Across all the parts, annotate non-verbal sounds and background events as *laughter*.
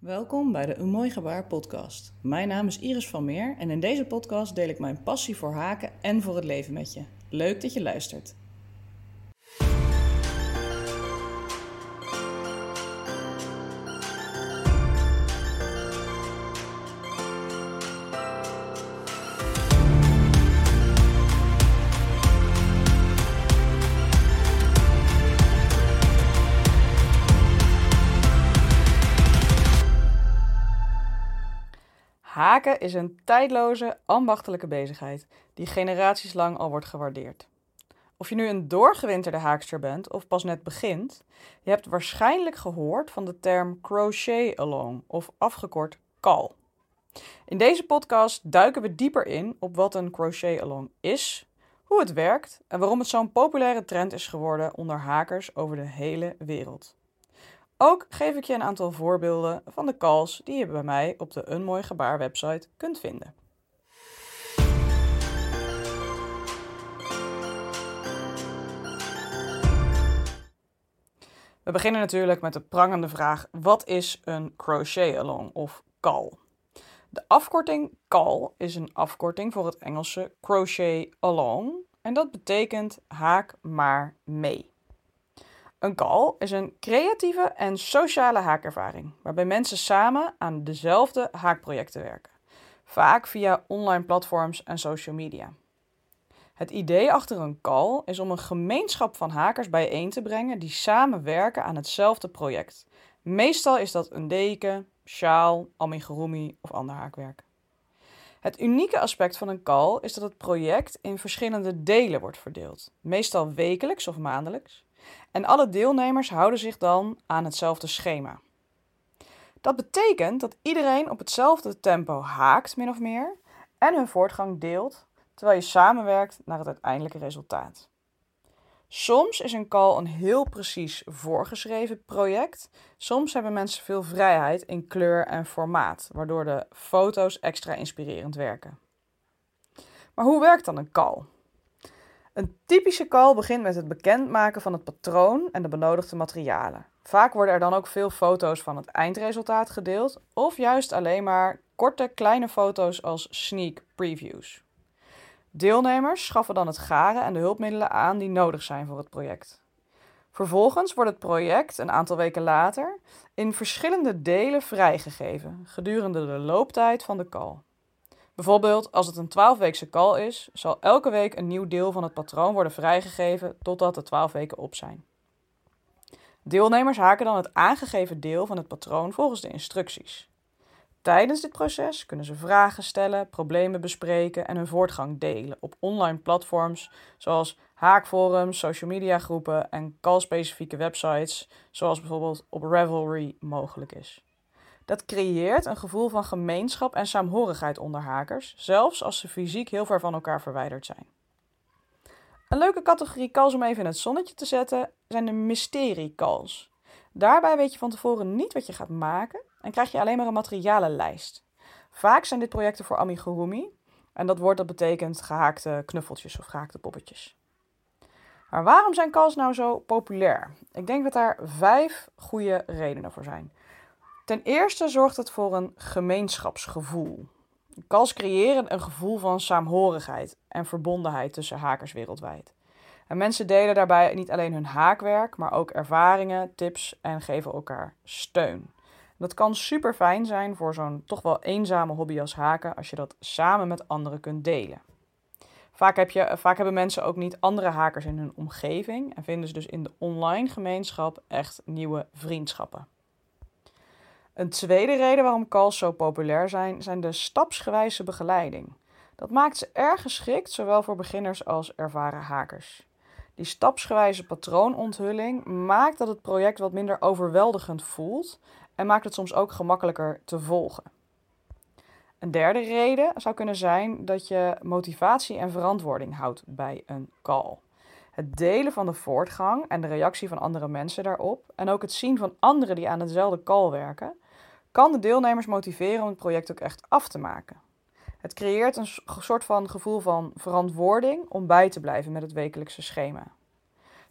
Welkom bij de Een Mooi Gebaar podcast. Mijn naam is Iris van Meer en in deze podcast deel ik mijn passie voor haken en voor het leven met je. Leuk dat je luistert. Haken is een tijdloze, ambachtelijke bezigheid die generaties lang al wordt gewaardeerd. Of je nu een doorgewinterde haakster bent of pas net begint, je hebt waarschijnlijk gehoord van de term crochet along of afgekort CAL. In deze podcast duiken we dieper in op wat een crochet along is, hoe het werkt en waarom het zo'n populaire trend is geworden onder hakers over de hele wereld. Ook geef ik je een aantal voorbeelden van de calls die je bij mij op de Een Mooi Gebaar website kunt vinden. We beginnen natuurlijk met de prangende vraag: wat is een crochet along of call? De afkorting call is een afkorting voor het Engelse crochet along en dat betekent haak maar mee. Een call is een creatieve en sociale haakervaring, waarbij mensen samen aan dezelfde haakprojecten werken, vaak via online platforms en social media. Het idee achter een call is om een gemeenschap van hakers bijeen te brengen die samen werken aan hetzelfde project. Meestal is dat een deken, sjaal, amigurumi of ander haakwerk. Het unieke aspect van een call is dat het project in verschillende delen wordt verdeeld, meestal wekelijks of maandelijks. En alle deelnemers houden zich dan aan hetzelfde schema. Dat betekent dat iedereen op hetzelfde tempo haakt, min of meer, en hun voortgang deelt, terwijl je samenwerkt naar het uiteindelijke resultaat. Soms is een call een heel precies voorgeschreven project. Soms hebben mensen veel vrijheid in kleur en formaat, waardoor de foto's extra inspirerend werken. Maar hoe werkt dan een call? Een typische call begint met het bekendmaken van het patroon en de benodigde materialen. Vaak worden er dan ook veel foto's van het eindresultaat gedeeld, of juist alleen maar korte kleine foto's als sneak previews. Deelnemers schaffen dan het garen en de hulpmiddelen aan die nodig zijn voor het project. Vervolgens wordt het project een aantal weken later in verschillende delen vrijgegeven gedurende de looptijd van de call. Bijvoorbeeld, als het een 12-weekse call is, zal elke week een nieuw deel van het patroon worden vrijgegeven totdat de 12 weken op zijn. Deelnemers haken dan het aangegeven deel van het patroon volgens de instructies. Tijdens dit proces kunnen ze vragen stellen, problemen bespreken en hun voortgang delen op online platforms zoals haakforums, social media groepen en call-specifieke websites, zoals bijvoorbeeld op Ravelry mogelijk is. Dat creëert een gevoel van gemeenschap en saamhorigheid onder hakers, zelfs als ze fysiek heel ver van elkaar verwijderd zijn. Een leuke categorie calls om even in het zonnetje te zetten zijn de mysterie calls. Daarbij weet je van tevoren niet wat je gaat maken en krijg je alleen maar een materialenlijst. Vaak zijn dit projecten voor amigurumi en dat woord dat betekent gehaakte knuffeltjes of gehaakte poppetjes. Maar waarom zijn calls nou zo populair? Ik denk dat daar vijf goede redenen voor zijn. Ten eerste zorgt het voor een gemeenschapsgevoel. Calls creëren een gevoel van saamhorigheid en verbondenheid tussen hakers wereldwijd. En mensen delen daarbij niet alleen hun haakwerk, maar ook ervaringen, tips en geven elkaar steun. Dat kan super fijn zijn voor zo'n toch wel eenzame hobby als haken als je dat samen met anderen kunt delen. Vaak, heb je, vaak hebben mensen ook niet andere hakers in hun omgeving en vinden ze dus in de online gemeenschap echt nieuwe vriendschappen. Een tweede reden waarom calls zo populair zijn, zijn de stapsgewijze begeleiding. Dat maakt ze erg geschikt, zowel voor beginners als ervaren hakers. Die stapsgewijze patroononthulling maakt dat het project wat minder overweldigend voelt en maakt het soms ook gemakkelijker te volgen. Een derde reden zou kunnen zijn dat je motivatie en verantwoording houdt bij een call. Het delen van de voortgang en de reactie van andere mensen daarop en ook het zien van anderen die aan dezelfde call werken, kan de deelnemers motiveren om het project ook echt af te maken. Het creëert een soort van gevoel van verantwoording om bij te blijven met het wekelijkse schema.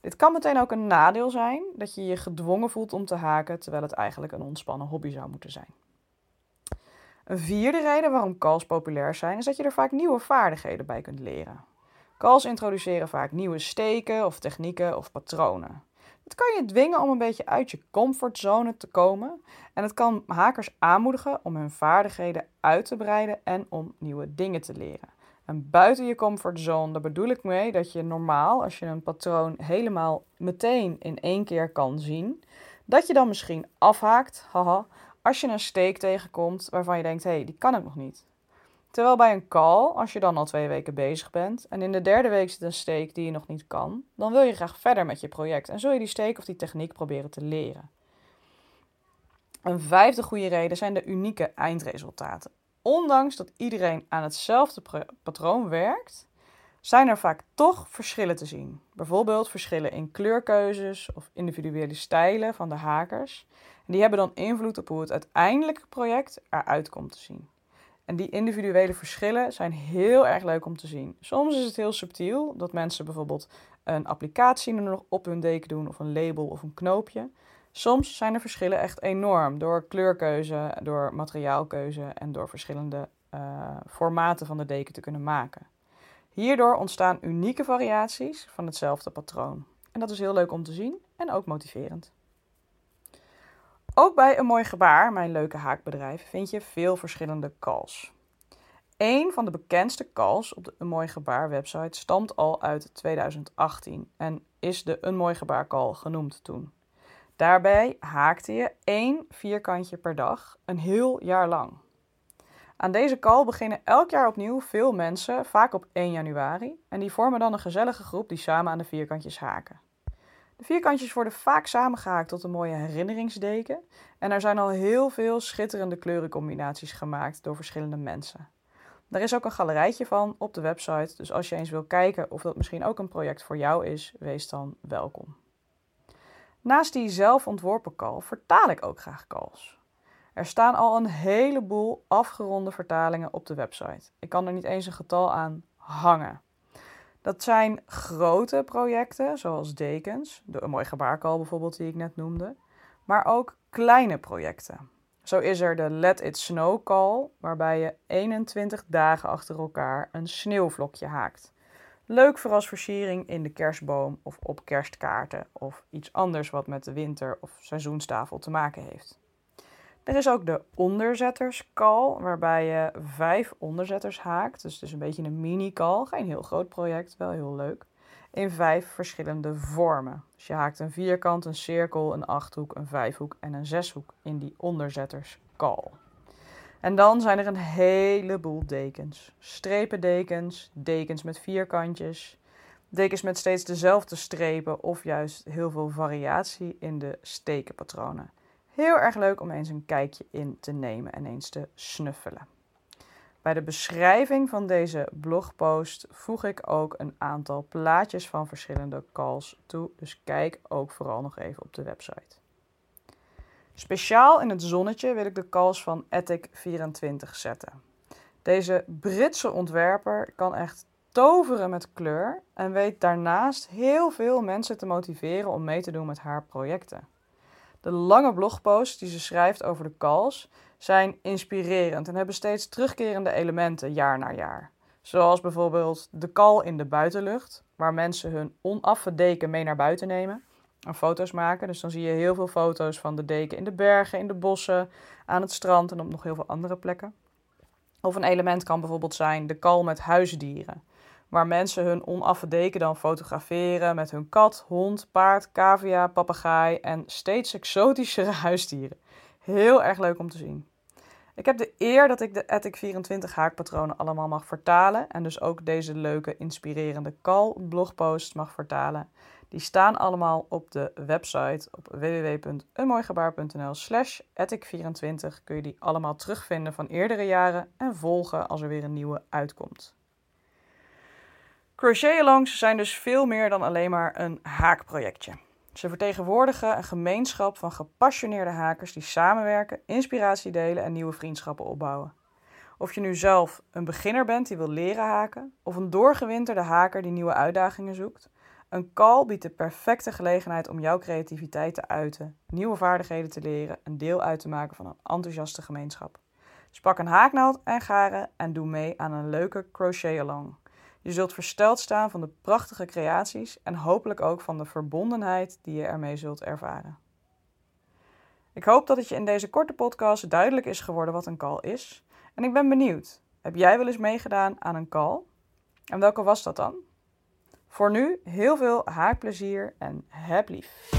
Dit kan meteen ook een nadeel zijn, dat je je gedwongen voelt om te haken, terwijl het eigenlijk een ontspannen hobby zou moeten zijn. Een vierde reden waarom calls populair zijn, is dat je er vaak nieuwe vaardigheden bij kunt leren. Calls introduceren vaak nieuwe steken of technieken of patronen. Het kan je dwingen om een beetje uit je comfortzone te komen en het kan hakers aanmoedigen om hun vaardigheden uit te breiden en om nieuwe dingen te leren. En buiten je comfortzone, daar bedoel ik mee dat je normaal, als je een patroon helemaal meteen in één keer kan zien, dat je dan misschien afhaakt, haha, als je een steek tegenkomt waarvan je denkt, hé, hey, die kan ik nog niet. Terwijl bij een call, als je dan al twee weken bezig bent en in de derde week zit een steek die je nog niet kan, dan wil je graag verder met je project en zul je die steek of die techniek proberen te leren. Een vijfde goede reden zijn de unieke eindresultaten. Ondanks dat iedereen aan hetzelfde patroon werkt, zijn er vaak toch verschillen te zien. Bijvoorbeeld verschillen in kleurkeuzes of individuele stijlen van de hakers. En die hebben dan invloed op hoe het uiteindelijke project eruit komt te zien. En die individuele verschillen zijn heel erg leuk om te zien. Soms is het heel subtiel dat mensen bijvoorbeeld een applicatie nog op hun deken doen of een label of een knoopje. Soms zijn de verschillen echt enorm door kleurkeuze, door materiaalkeuze en door verschillende uh, formaten van de deken te kunnen maken. Hierdoor ontstaan unieke variaties van hetzelfde patroon. En dat is heel leuk om te zien en ook motiverend. Ook bij Een Mooi Gebaar, mijn leuke haakbedrijf, vind je veel verschillende calls. Een van de bekendste calls op de Een Mooi Gebaar website stamt al uit 2018 en is de Een Mooi Gebaar call genoemd toen. Daarbij haakte je één vierkantje per dag een heel jaar lang. Aan deze call beginnen elk jaar opnieuw veel mensen, vaak op 1 januari, en die vormen dan een gezellige groep die samen aan de vierkantjes haken. De vierkantjes worden vaak samengehaakt tot een mooie herinneringsdeken en er zijn al heel veel schitterende kleurencombinaties gemaakt door verschillende mensen. Er is ook een galerijtje van op de website, dus als je eens wil kijken of dat misschien ook een project voor jou is, wees dan welkom. Naast die zelf ontworpen call vertaal ik ook graag calls. Er staan al een heleboel afgeronde vertalingen op de website. Ik kan er niet eens een getal aan hangen. Dat zijn grote projecten, zoals dekens, de mooi gebaarkal bijvoorbeeld die ik net noemde, maar ook kleine projecten. Zo is er de Let It Snow Call, waarbij je 21 dagen achter elkaar een sneeuwvlokje haakt. Leuk voor als versiering in de kerstboom of op kerstkaarten of iets anders wat met de winter- of seizoenstafel te maken heeft. Er is ook de onderzetterskal, waarbij je vijf onderzetters haakt. Dus het is een beetje een mini-kal. Geen heel groot project, wel heel leuk. In vijf verschillende vormen. Dus je haakt een vierkant, een cirkel, een achthoek, een vijfhoek en een zeshoek in die onderzetterskal. En dan zijn er een heleboel dekens. Strependekens, dekens met vierkantjes, dekens met steeds dezelfde strepen of juist heel veel variatie in de stekenpatronen. Heel erg leuk om eens een kijkje in te nemen en eens te snuffelen. Bij de beschrijving van deze blogpost voeg ik ook een aantal plaatjes van verschillende calls toe, dus kijk ook vooral nog even op de website. Speciaal in het zonnetje wil ik de calls van Ethic24 zetten. Deze Britse ontwerper kan echt toveren met kleur en weet daarnaast heel veel mensen te motiveren om mee te doen met haar projecten. De lange blogposts die ze schrijft over de calls zijn inspirerend en hebben steeds terugkerende elementen jaar na jaar. Zoals bijvoorbeeld de call in de buitenlucht, waar mensen hun onaffe deken mee naar buiten nemen en foto's maken. Dus dan zie je heel veel foto's van de deken in de bergen, in de bossen, aan het strand en op nog heel veel andere plekken. Of een element kan bijvoorbeeld zijn de call met huisdieren waar mensen hun onaffe deken dan fotograferen met hun kat, hond, paard, cavia, papegaai en steeds exotischere *laughs* huisdieren. Heel erg leuk om te zien. Ik heb de eer dat ik de Ethic 24 haakpatronen allemaal mag vertalen en dus ook deze leuke, inspirerende call blogpost mag vertalen. Die staan allemaal op de website op www.eenmooigebaar.nl slash ethic24 kun je die allemaal terugvinden van eerdere jaren en volgen als er weer een nieuwe uitkomt. Crochet-alongs zijn dus veel meer dan alleen maar een haakprojectje. Ze vertegenwoordigen een gemeenschap van gepassioneerde hakers die samenwerken, inspiratie delen en nieuwe vriendschappen opbouwen. Of je nu zelf een beginner bent die wil leren haken, of een doorgewinterde haker die nieuwe uitdagingen zoekt, Een call biedt de perfecte gelegenheid om jouw creativiteit te uiten, nieuwe vaardigheden te leren en deel uit te maken van een enthousiaste gemeenschap. Dus pak een haaknaald en garen en doe mee aan een leuke crochet-along. Je zult versteld staan van de prachtige creaties en hopelijk ook van de verbondenheid die je ermee zult ervaren. Ik hoop dat het je in deze korte podcast duidelijk is geworden wat een call is. En ik ben benieuwd, heb jij wel eens meegedaan aan een call? En welke was dat dan? Voor nu heel veel haakplezier en heb lief.